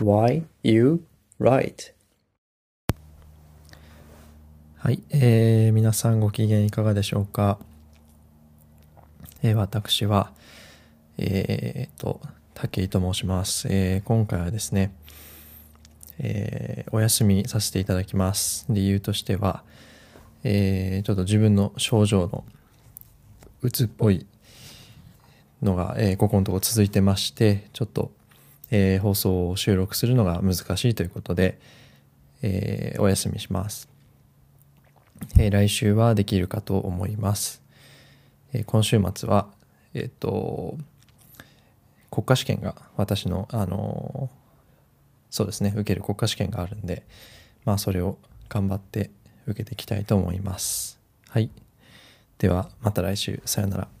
Why you write? はい、えー、皆さんご機嫌いかがでしょうか、えー、私は、えー、と、武井と申します、えー。今回はですね、えー、お休みさせていただきます。理由としては、えー、ちょっと自分の症状のうつっぽいのが、えー、ここのとこ続いてまして、ちょっと、えー、放送を収録するのが難しいということで、えー、お休みします。えー、来週はできるかと思います。えー、今週末は、えっ、ー、と、国家試験が私の、あのそうですね、受ける国家試験があるんで、まあそれを頑張って受けていきたいと思います。はい。ではまた来週。さよなら。